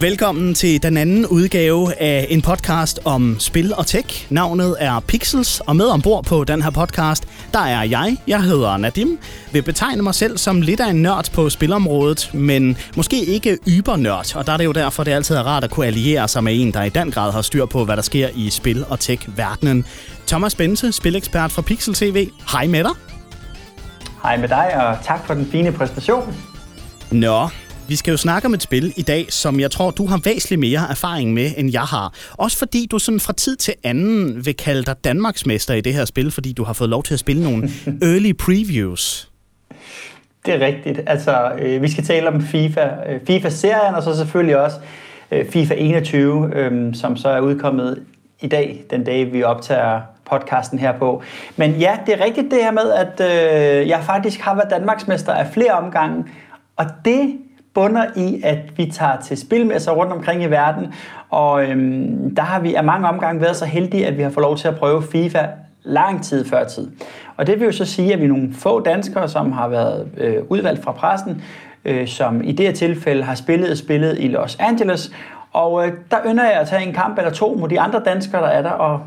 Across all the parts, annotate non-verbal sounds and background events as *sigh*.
Velkommen til den anden udgave af en podcast om spil og tech. Navnet er Pixels, og med ombord på den her podcast, der er jeg, jeg hedder Nadim, vil betegne mig selv som lidt af en nørd på spilområdet, men måske ikke ybernørd, og der er det jo derfor, det altid er rart at kunne alliere sig med en, der i den grad har styr på, hvad der sker i spil- og tech-verdenen. Thomas Bense, spilekspert fra Pixel TV. Hej med dig. Hej med dig, og tak for den fine præstation. Nå, vi skal jo snakke om et spil i dag, som jeg tror, du har væsentligt mere erfaring med, end jeg har. Også fordi du sådan fra tid til anden vil kalde dig Danmarksmester i det her spil, fordi du har fået lov til at spille nogle *laughs* early previews. Det er rigtigt. Altså, øh, vi skal tale om FIFA, øh, FIFA-serien, og så selvfølgelig også øh, FIFA 21, øh, som så er udkommet i dag, den dag vi optager podcasten her på. Men ja, det er rigtigt det her med, at øh, jeg faktisk har været Danmarksmester af flere omgange, og det bunder i, at vi tager til spilmesser rundt omkring i verden, og øhm, der har vi af mange omgange været så heldige, at vi har fået lov til at prøve FIFA lang tid før tid. Og det vil jo så sige, at vi er nogle få danskere, som har været øh, udvalgt fra pressen, øh, som i det her tilfælde har spillet spillet i Los Angeles, og øh, der ynder jeg at tage en kamp eller to mod de andre danskere, der er der, og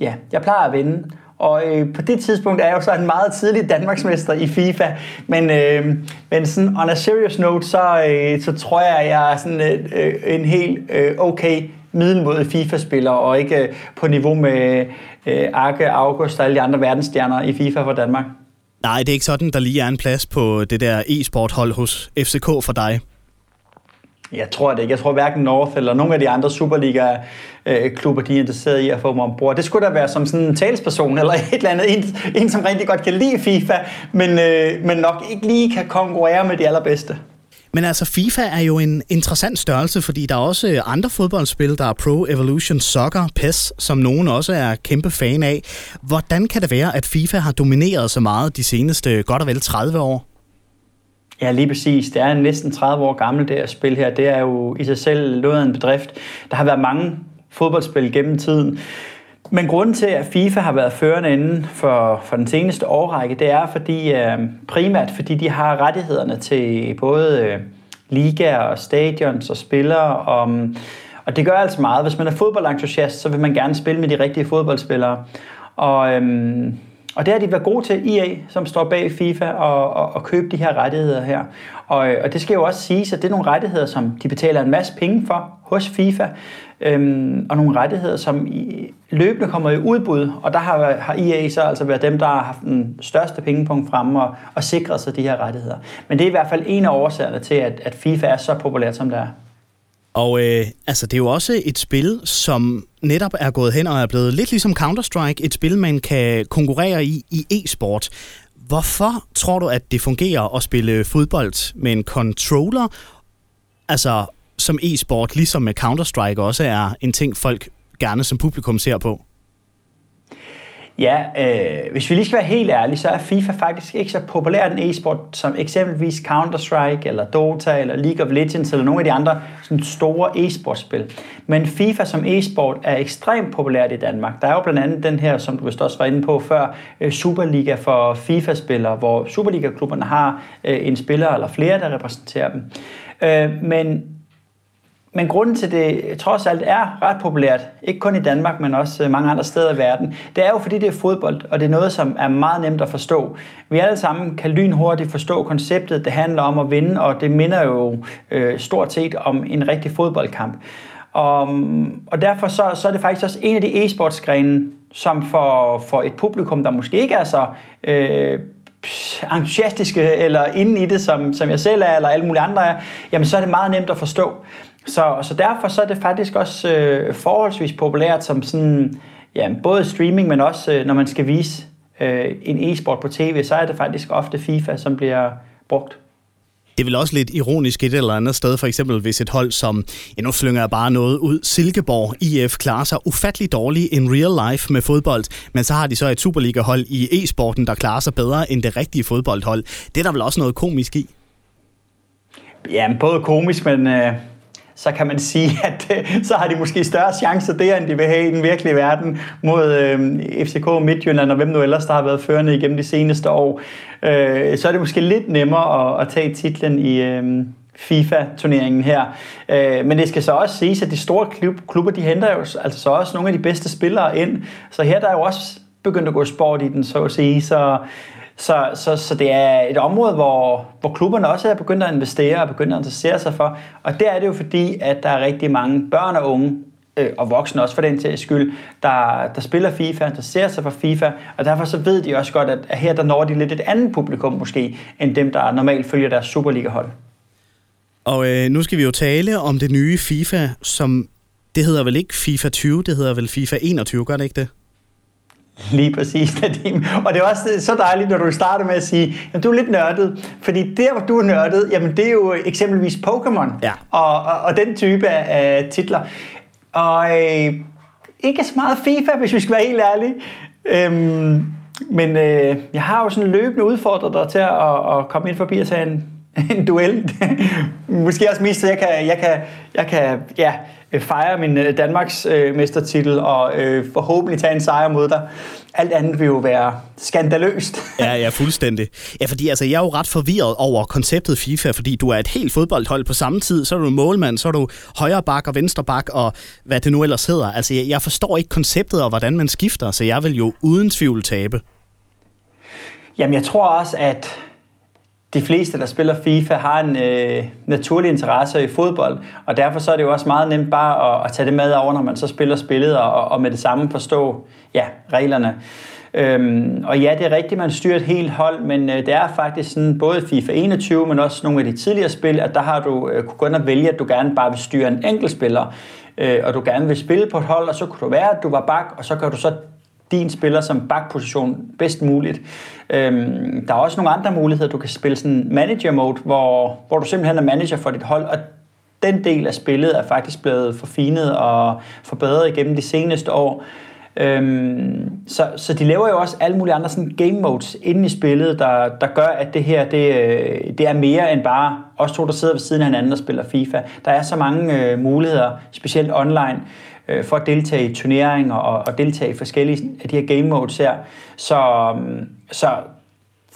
ja, jeg plejer at vinde. Og øh, på det tidspunkt er jeg jo så en meget tidlig Danmarksmester i FIFA. Men, øh, men sådan on a serious note, så, øh, så tror jeg, at jeg er sådan øh, en helt øh, okay middelmodig FIFA-spiller, og ikke øh, på niveau med øh, Arke, August og alle de andre verdensstjerner i FIFA for Danmark. Nej, det er ikke sådan, der lige er en plads på det der e-sport-hold hos FCK for dig. Jeg tror det ikke. Jeg tror hverken North eller nogle af de andre Superliga-klubber, de er interesseret i at få mig ombord. Det skulle da være som sådan en talsperson eller *laughs* et eller andet. En, en som rigtig godt kan lide FIFA, men, øh, men nok ikke lige kan konkurrere med de allerbedste. Men altså, FIFA er jo en interessant størrelse, fordi der er også andre fodboldspil, der er Pro Evolution Soccer, PES, som nogen også er kæmpe fan af. Hvordan kan det være, at FIFA har domineret så meget de seneste godt og vel 30 år? Ja, lige præcis. Det er næsten 30 år gammel det her spil her. Det er jo i sig selv noget af en bedrift. Der har været mange fodboldspil gennem tiden. Men grunden til, at FIFA har været førende inden for, for den seneste årrække, det er fordi, øh, primært fordi de har rettighederne til både øh, ligaer og stadions og spillere. Og, og det gør altså meget. Hvis man er fodboldentusiast, så vil man gerne spille med de rigtige fodboldspillere. Og øhm, og det har de været gode til, EA, som står bag FIFA, og, og, og købe de her rettigheder her. Og, og det skal jo også siges, at det er nogle rettigheder, som de betaler en masse penge for hos FIFA, øhm, og nogle rettigheder, som i, løbende kommer i udbud, og der har, har EA så altså været dem, der har haft den største pengepunkt fremme og, og sikret sig de her rettigheder. Men det er i hvert fald en af årsagerne til, at, at FIFA er så populært, som det er. Og øh, altså, det er jo også et spil, som netop er gået hen og er blevet lidt ligesom Counter-Strike, et spil, man kan konkurrere i i e-sport. Hvorfor tror du, at det fungerer at spille fodbold med en controller, altså som e-sport, ligesom med Counter-Strike også er en ting, folk gerne som publikum ser på? Ja, øh, hvis vi lige skal være helt ærlige, så er FIFA faktisk ikke så populær en e-sport som eksempelvis Counter-Strike, eller Dota, eller League of Legends, eller nogle af de andre sådan store e-sportspil. Men FIFA som e-sport er ekstremt populært i Danmark. Der er jo blandt andet den her, som du vist også var inde på før, øh, Superliga for FIFA-spillere, hvor Superliga-klubberne har øh, en spiller eller flere, der repræsenterer dem. Øh, men men grunden til det trods alt er ret populært, ikke kun i Danmark, men også øh, mange andre steder i verden, det er jo fordi det er fodbold, og det er noget, som er meget nemt at forstå. Vi alle sammen kan lynhurtigt forstå konceptet, det handler om at vinde, og det minder jo øh, stort set om en rigtig fodboldkamp. Og, og derfor så, så er det faktisk også en af de e-sportsgrene, som for, for et publikum, der måske ikke er så øh, entusiastiske eller inde i det, som, som jeg selv er, eller alle mulige andre er, jamen så er det meget nemt at forstå. Så, så derfor så er det faktisk også øh, forholdsvis populært som sådan, ja, både streaming, men også øh, når man skal vise øh, en e-sport på tv, så er det faktisk ofte FIFA, som bliver brugt. Det er vel også lidt ironisk et eller andet sted, for eksempel hvis et hold som, ja nu slynger jeg bare noget ud, Silkeborg IF klarer sig ufattelig dårligt in real life med fodbold, men så har de så et Superliga-hold i e-sporten, der klarer sig bedre end det rigtige fodboldhold. Det er der vel også noget komisk i? Ja, både komisk, men øh, så kan man sige, *laughs* at øh, så har de måske større chancer der, end de vil have i den virkelige verden mod øh, FCK Midtjylland og hvem nu ellers, der har været førende igennem de seneste år. Øh, så er det måske lidt nemmere at, at tage titlen i, øh, FIFA-turneringen her. Øh, men det skal så også siges, at de store klubber, de henter jo altså så også nogle af de bedste spillere ind. Så her der er jo også begyndt at gå sport i den, så at sige. Så, så, så, så det er et område, hvor, hvor klubberne også er begyndt at investere og begyndt at interessere sig for. Og det er det jo fordi, at der er rigtig mange børn og unge, øh, og voksne også for den til skyld, der, der spiller FIFA, der ser sig for FIFA, og derfor så ved de også godt, at her der når de lidt et andet publikum måske, end dem, der normalt følger deres Superliga-hold. Og øh, nu skal vi jo tale om det nye FIFA, som det hedder vel ikke FIFA 20, det hedder vel FIFA 21, gør det ikke det? Lige præcis, *laughs* Nadim. Og det er også så dejligt, når du starter med at sige, at du er lidt nørdet. Fordi der, hvor du er nørdet, jamen det er jo eksempelvis Pokémon ja. og, og, og den type af titler. Og øh, ikke så meget FIFA, hvis vi skal være helt ærlige. Øhm, men øh, jeg har jo sådan løbende udfordret dig til at, at komme ind forbi og tage en, *laughs* en duel. Måske også mest, så jeg kan, jeg kan, jeg kan ja, fejre min øh, Danmarks øh, mestertitel og øh, forhåbentlig tage en sejr mod dig. Alt andet vil jo være skandaløst. *laughs* ja, ja, fuldstændig. Ja, fordi altså, jeg er jo ret forvirret over konceptet FIFA, fordi du er et helt fodboldhold på samme tid. Så er du målmand, så er du højre bak og venstre bak og hvad det nu ellers hedder. Altså, jeg, jeg forstår ikke konceptet og hvordan man skifter, så jeg vil jo uden tvivl tabe. Jamen, jeg tror også, at de fleste, der spiller FIFA, har en øh, naturlig interesse i fodbold, og derfor så er det jo også meget nemt bare at, at tage det med over, når man så spiller spillet, og, og med det samme forstå ja, reglerne. Øhm, og ja, det er rigtigt, man styrer et helt hold, men øh, det er faktisk sådan, både FIFA 21, men også nogle af de tidligere spil, at der har du øh, kunne gå ind og vælge, at du gerne bare vil styre en enkelt spiller, øh, og du gerne vil spille på et hold, og så kunne du være, at du var bak, og så kan du så din spiller som backposition bedst muligt. Øhm, der er også nogle andre muligheder. Du kan spille sådan manager mode, hvor, hvor du simpelthen er manager for dit hold, og den del af spillet er faktisk blevet forfinet og forbedret igennem de seneste år. Øhm, så, så de laver jo også alle mulige andre sådan game modes inde i spillet, der, der gør, at det her det, øh, det er mere end bare os to, der sidder ved siden af hinanden og spiller FIFA. Der er så mange øh, muligheder, specielt online øh, for at deltage i turneringer og, og deltage i forskellige af de her game modes her. Så, øhm, så,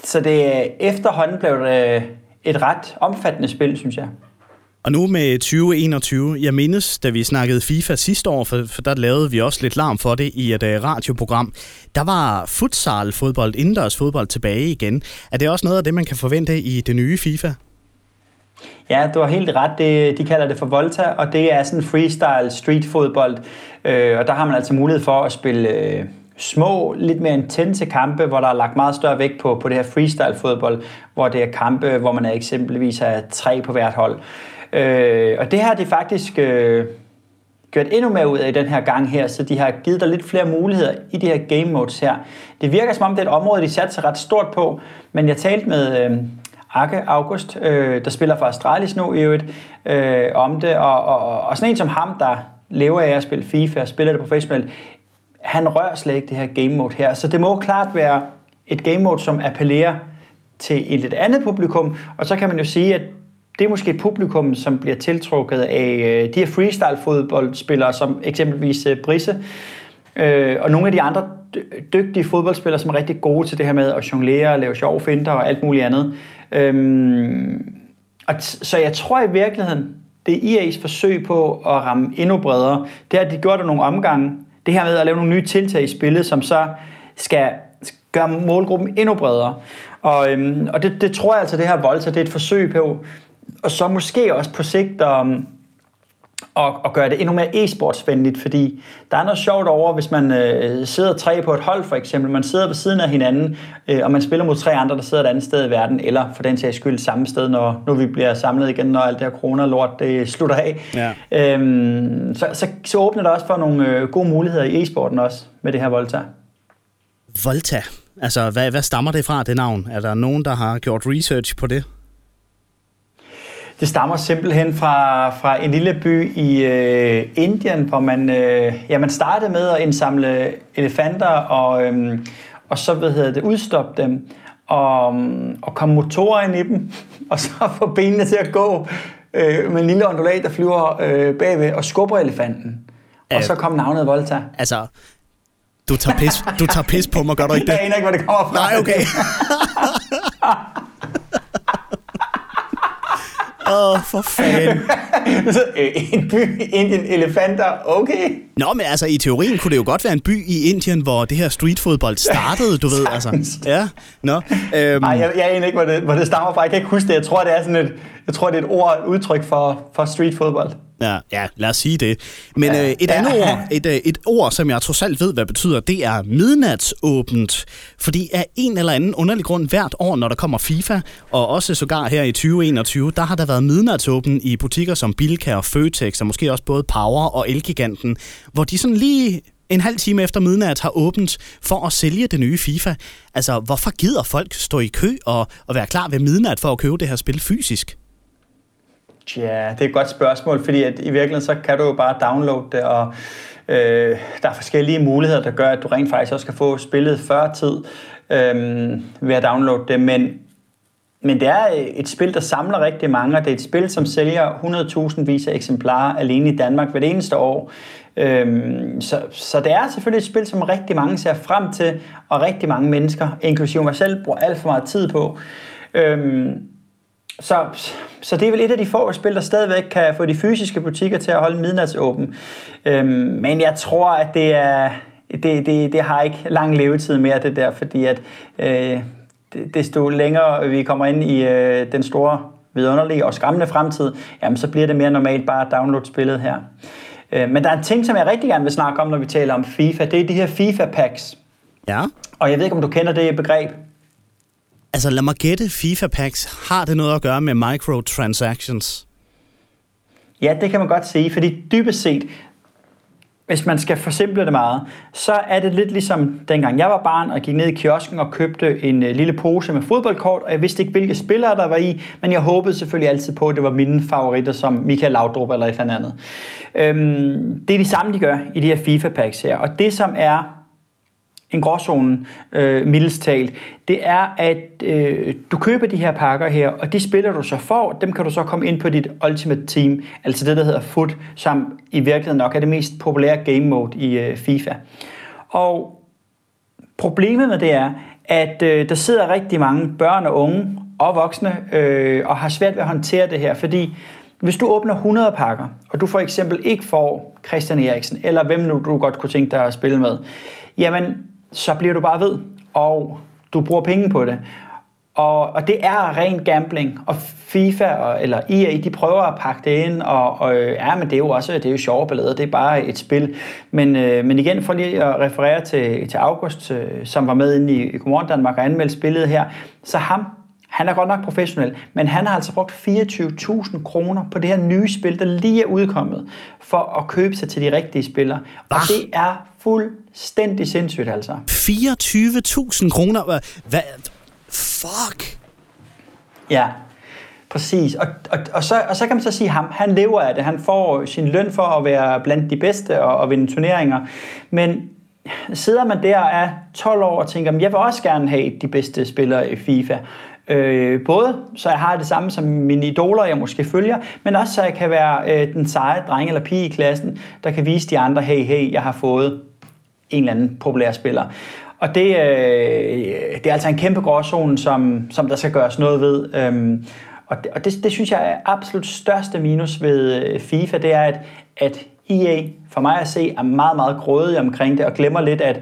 så det efterhånden blev det øh, et ret omfattende spil, synes jeg. Og nu med 2021, jeg mindes, da vi snakkede FIFA sidste år, for, for der lavede vi også lidt larm for det i et uh, radioprogram, der var futsal fodbold, indendørs fodbold tilbage igen. Er det også noget af det, man kan forvente i det nye FIFA? Ja, du har helt ret. Det, de kalder det for Volta, og det er sådan freestyle street fodbold. Øh, og der har man altså mulighed for at spille øh, små, lidt mere intense kampe, hvor der er lagt meget større vægt på, på det her freestyle fodbold, hvor det er kampe, hvor man er eksempelvis er tre på hvert hold. Øh, og det har de faktisk øh, gjort endnu mere ud af i den her gang her, så de har givet dig lidt flere muligheder i de her game modes her. Det virker som om, det er et område, de satte sig ret stort på, men jeg talte med øh, Akke August, øh, der spiller for Astralis nu i øvrigt, øh, om det, og, og, og sådan en som ham, der lever af at spille FIFA og spiller det professionelt, han rører slet ikke det her game mode her, så det må klart være et game mode, som appellerer til et lidt andet publikum, og så kan man jo sige, at det er måske et publikum, som bliver tiltrukket af øh, de her freestyle-fodboldspillere, som eksempelvis øh, Brisse, øh, og nogle af de andre dygtige fodboldspillere, som er rigtig gode til det her med at jonglere, lave sjove finter og alt muligt andet. Øhm, og så jeg tror i virkeligheden, det er IA's forsøg på at ramme endnu bredere. Det har de gjort der nogle omgange. Det her med at lave nogle nye tiltag i spillet, som så skal gøre målgruppen endnu bredere. Og, øhm, og det, det tror jeg altså, det her Volta, det er et forsøg på. Og så måske også på sigt um, og, og gøre det endnu mere e-sportsvenligt, fordi der er noget sjovt over, hvis man øh, sidder tre på et hold for eksempel, man sidder ved siden af hinanden, øh, og man spiller mod tre andre, der sidder et andet sted i verden, eller for den sags skyld samme sted, når, når vi bliver samlet igen, når alt det her corona-lort det slutter af. Ja. Øhm, så, så, så åbner det også for nogle øh, gode muligheder i e-sporten også, med det her Volta. Volta? Altså, hvad, hvad stammer det fra, det navn? Er der nogen, der har gjort research på det? Det stammer simpelthen fra, fra en lille by i øh, Indien, hvor man, øh, ja, man startede med at indsamle elefanter og, øh, og så hvad hedder det, udstoppe dem og, og komme motorer ind i dem, *laughs* og så få benene til at gå øh, med en lille ondulat, der flyver øh, bagved og skubber elefanten. Og øh, så kom navnet Volta. Altså, du tager pis, du tager pis på mig, gør du ikke det? Jeg aner ikke, hvor det kommer fra. Nej, okay. *laughs* Åh, oh, for fanden. *laughs* en by, Indien, elefanter, okay. Nå, men altså, i teorien kunne det jo godt være en by i Indien, hvor det her streetfodbold startede, du ved. Altså. Ja, nå. Øhm. Ej, jeg, jeg aner ikke, hvor det, hvor det stammer fra. Jeg kan ikke huske det. Jeg tror, det er sådan et, jeg tror, det er et ord, et udtryk for, for streetfodbold. Ja, ja, lad os sige det. Men ja, øh, et andet ja. ord, et, øh, et ord, som jeg trods alt ved, hvad betyder, det er midnatsåbent. Fordi af en eller anden underlig grund hvert år, når der kommer FIFA, og også sågar her i 2021, der har der været midnatsåben i butikker som Bilka og Føtex, og måske også både Power og Elgiganten, hvor de sådan lige en halv time efter midnat har åbent for at sælge det nye FIFA. Altså, hvorfor gider folk stå i kø og, og være klar ved midnat for at købe det her spil fysisk? Ja, det er et godt spørgsmål, fordi at i virkeligheden så kan du jo bare downloade det, og øh, der er forskellige muligheder, der gør, at du rent faktisk også kan få spillet før tid øh, ved at downloade det, men men det er øh, et spil, der samler rigtig mange, og det er et spil, som sælger 100.000 vis af eksemplarer alene i Danmark hvert eneste år. Øhm, så, så det er selvfølgelig et spil, som rigtig mange ser frem til, og rigtig mange mennesker, inklusive mig selv, bruger alt for meget tid på. Øhm, så, så det er vel et af de få spil, der stadigvæk kan få de fysiske butikker til at holde midnatsåben. Øhm, men jeg tror, at det er det, det, det har ikke lang levetid mere, det der, fordi at øh, desto længere vi kommer ind i øh, den store, vidunderlige og skræmmende fremtid, jamen så bliver det mere normalt bare at downloade spillet her. Øh, men der er en ting, som jeg rigtig gerne vil snakke om, når vi taler om FIFA, det er de her FIFA-packs. Ja. Og jeg ved ikke, om du kender det begreb. Altså lad mig gætte, FIFA Packs, har det noget at gøre med microtransactions? Ja, det kan man godt sige, fordi dybest set, hvis man skal forsimple det meget, så er det lidt ligesom dengang jeg var barn og gik ned i kiosken og købte en øh, lille pose med fodboldkort, og jeg vidste ikke, hvilke spillere der var i, men jeg håbede selvfølgelig altid på, at det var mine favoritter, som Michael Laudrup eller et eller andet. Øhm, det er det samme, de gør i de her FIFA-packs her, og det som er en gråzone, øh, mildest talt, det er, at øh, du køber de her pakker her, og de spiller du så for, dem kan du så komme ind på dit Ultimate Team, altså det, der hedder FUT, som i virkeligheden nok er det mest populære game mode i øh, FIFA. Og problemet med det er, at øh, der sidder rigtig mange børn og unge og voksne øh, og har svært ved at håndtere det her, fordi hvis du åbner 100 pakker, og du for eksempel ikke får Christian Eriksen, eller hvem nu du godt kunne tænke dig at spille med, jamen så bliver du bare ved, og du bruger penge på det. Og, og det er ren gambling, og FIFA og, eller EA, de prøver at pakke det ind, og, og ja, men det er jo også det er jo sjove billeder, det er bare et spil. Men, øh, men igen, for lige at referere til, til August, øh, som var med inde i, i Godmorgen Danmark og anmeldte spillet her, så ham, han er godt nok professionel, men han har altså brugt 24.000 kroner på det her nye spil, der lige er udkommet, for at købe sig til de rigtige spillere. Og det er fuldstændig sindssygt, altså. 24.000 kroner? Hvad? Fuck! Ja, præcis. Og, og, og, så, og så kan man så sige, ham, han lever af det. Han får sin løn for at være blandt de bedste og, og vinde turneringer. Men sidder man der og er 12 år og tænker, jeg vil også gerne have de bedste spillere i FIFA, Øh, både så jeg har det samme som mine idoler, jeg måske følger, men også så jeg kan være øh, den seje dreng eller pige i klassen, der kan vise de andre, hey, hey, jeg har fået en eller anden populær spiller. Og det, øh, det er altså en kæmpe gråzone, som, som der skal gøres noget ved. Øhm, og det, og det, det synes jeg er absolut største minus ved øh, FIFA, det er, at, at EA for mig at se er meget, meget grådig omkring det, og glemmer lidt, at,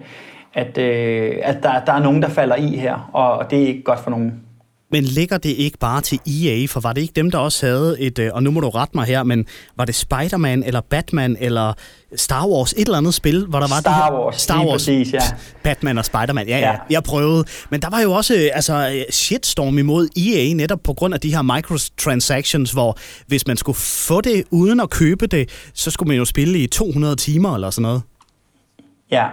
at, øh, at der, der er nogen, der falder i her, og, og det er ikke godt for nogen. Men ligger det ikke bare til EA? For var det ikke dem, der også havde et, øh, og nu må du rette mig her, men var det Spider-Man eller Batman eller Star Wars, et eller andet spil, hvor der var Star. Wars, Star Wars, præcis, ja. Batman og Spider-Man, ja, ja, ja, jeg prøvede. Men der var jo også øh, altså, shitstorm imod EA, netop på grund af de her microtransactions, hvor hvis man skulle få det uden at købe det, så skulle man jo spille i 200 timer eller sådan noget. Ja,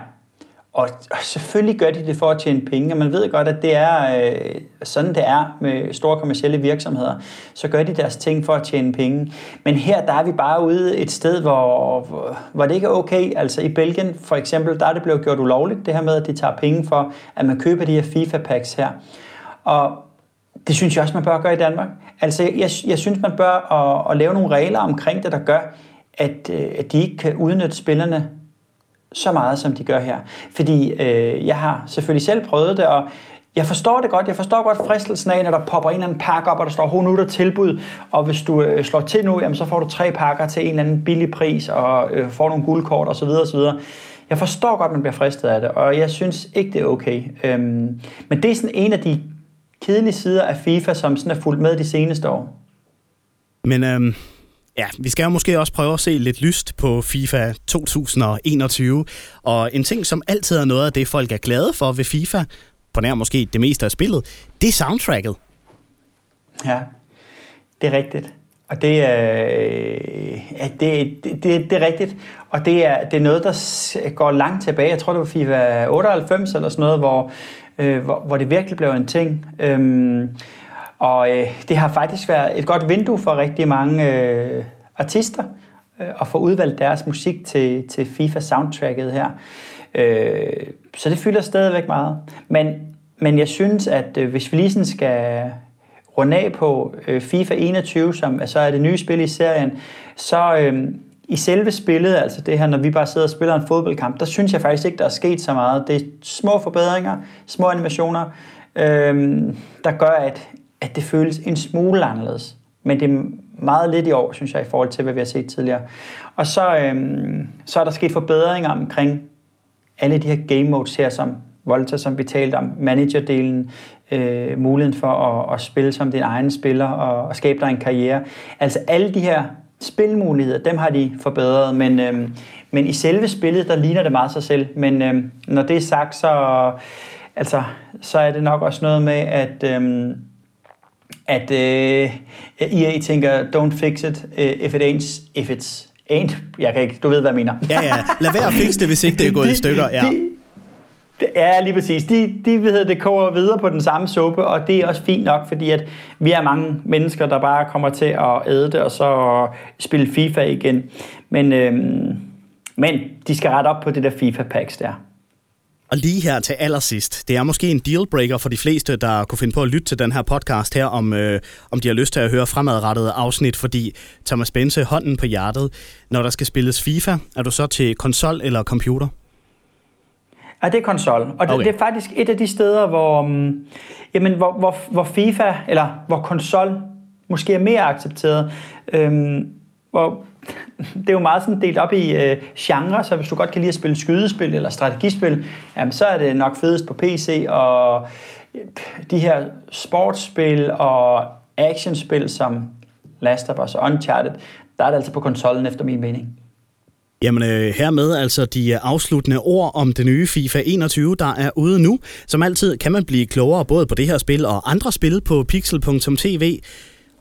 og, selvfølgelig gør de det for at tjene penge, og man ved godt, at det er øh, sådan, det er med store kommersielle virksomheder. Så gør de deres ting for at tjene penge. Men her, der er vi bare ude et sted, hvor, hvor, hvor det ikke er okay. Altså i Belgien for eksempel, der er det blevet gjort ulovligt, det her med, at de tager penge for, at man køber de her FIFA-packs her. Og det synes jeg også, man bør gøre i Danmark. Altså jeg, jeg synes, man bør at, at lave nogle regler omkring det, der gør, at, øh, at de ikke kan udnytte spillerne så meget, som de gør her. Fordi øh, jeg har selvfølgelig selv prøvet det, og jeg forstår det godt. Jeg forstår godt fristelsen af, når der popper en eller anden pakke op, og der står, nu er der tilbud, og hvis du øh, slår til nu, jamen, så får du tre pakker til en eller anden billig pris, og øh, får nogle guldkort osv. osv. Jeg forstår godt, at man bliver fristet af det, og jeg synes ikke, det er okay. Øhm, men det er sådan en af de kedelige sider af FIFA, som sådan er fulgt med de seneste år. Men øhm, ja, vi skal jo måske også prøve at se lidt lyst på FIFA 2021. Og en ting, som altid er noget af det, folk er glade for ved FIFA, på nær måske det meste af spillet, det er soundtracket. Ja, det er rigtigt. Og det er, øh, ja, det, det, det, det er rigtigt. Og det er, det er noget, der går langt tilbage. Jeg tror, det var FIFA 98 eller sådan noget, hvor, øh, hvor, hvor det virkelig blev en ting. Øh, og øh, det har faktisk været et godt vindue for rigtig mange øh, artister øh, at få udvalgt deres musik til, til FIFA-soundtracket her. Øh, så det fylder stadigvæk meget. Men, men jeg synes, at øh, hvis vi lige sådan skal runde af på øh, FIFA 21, som så er det nye spil i serien, så øh, i selve spillet, altså det her, når vi bare sidder og spiller en fodboldkamp, der synes jeg faktisk ikke, der er sket så meget. Det er små forbedringer, små animationer, øh, der gør, at, at det føles en smule anderledes. Men det er meget lidt i år, synes jeg, i forhold til, hvad vi har set tidligere. Og så, øhm, så er der sket forbedringer omkring alle de her game modes her, som Volta, som vi talte om, managerdelen, øh, muligheden for at, at spille som din egen spiller og, og skabe dig en karriere. Altså alle de her spilmuligheder, dem har de forbedret, men, øh, men i selve spillet, der ligner det meget sig selv. Men øh, når det er sagt, så, altså, så er det nok også noget med, at... Øh, at øh, EA tænker, don't fix it uh, if it ain't, if it's ain't. Jeg kan ikke, du ved, hvad jeg mener. Ja, ja. Lad være at *laughs* fikse det, hvis ikke det er gået de, i stykker. Ja. De, det er lige præcis. De, de ved, det koger videre på den samme suppe, og det er også fint nok, fordi at vi er mange mennesker, der bare kommer til at æde det, og så spille FIFA igen. Men, øhm, men de skal rette op på det der FIFA-packs der. Og lige her til allersidst, det er måske en dealbreaker for de fleste, der kunne finde på at lytte til den her podcast her, om, øh, om de har lyst til at høre fremadrettede afsnit, fordi Thomas Bense, hånden på hjertet, når der skal spilles FIFA, er du så til konsol eller computer? Ja, det er konsol. Og det, okay. det er faktisk et af de steder, hvor, um, jamen, hvor, hvor, hvor FIFA, eller hvor konsol måske er mere accepteret. Øhm, hvor, det er jo meget sådan delt op i øh, genre, så hvis du godt kan lide at spille skydespil eller strategispil, jamen, så er det nok fedest på PC, og øh, de her sportsspil og actionspil som Last of Us og Uncharted, der er det altså på konsollen efter min mening. Jamen øh, hermed altså de øh, afsluttende ord om det nye FIFA 21, der er ude nu. Som altid kan man blive klogere både på det her spil og andre spil på pixel.tv.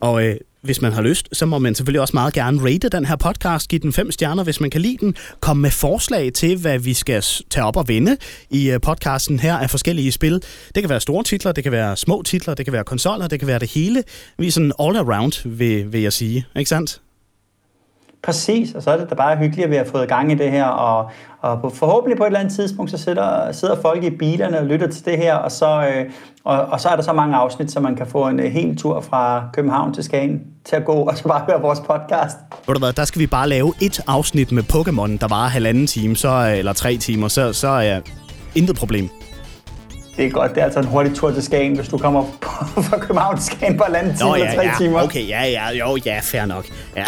Og øh, hvis man har lyst, så må man selvfølgelig også meget gerne rate den her podcast. Giv den fem stjerner, hvis man kan lide den. Kom med forslag til, hvad vi skal tage op og vende i øh, podcasten her af forskellige spil. Det kan være store titler, det kan være små titler, det kan være konsoller, det kan være det hele. Vi er sådan all around, vil, vil jeg sige. Ikke sandt? Præcis, og så er det da bare hyggeligt, at vi har fået gang i det her, og, og forhåbentlig på et eller andet tidspunkt, så sidder, sidder folk i bilerne og lytter til det her, og så, øh, og, og så er der så mange afsnit, så man kan få en øh, hel tur fra København til Skagen til at gå, og så bare høre vores podcast. Ved du hvad, der skal vi bare lave et afsnit med Pokémon, der var halvanden time, så, øh, eller tre timer, så, så er intet problem det er godt. Det er altså en hurtig tur til Skagen, hvis du kommer *laughs* fra København til Skagen på landet time ja, tre ja. timer. Okay, ja, ja, jo, ja, fair nok. Ja.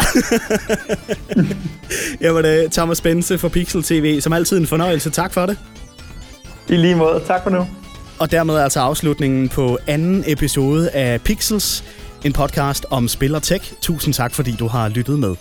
*laughs* Jamen, det Thomas Bense for Pixel TV. Som altid en fornøjelse. Tak for det. I lige måde. Tak for nu. Og dermed altså afslutningen på anden episode af Pixels, en podcast om spil og tech. Tusind tak, fordi du har lyttet med.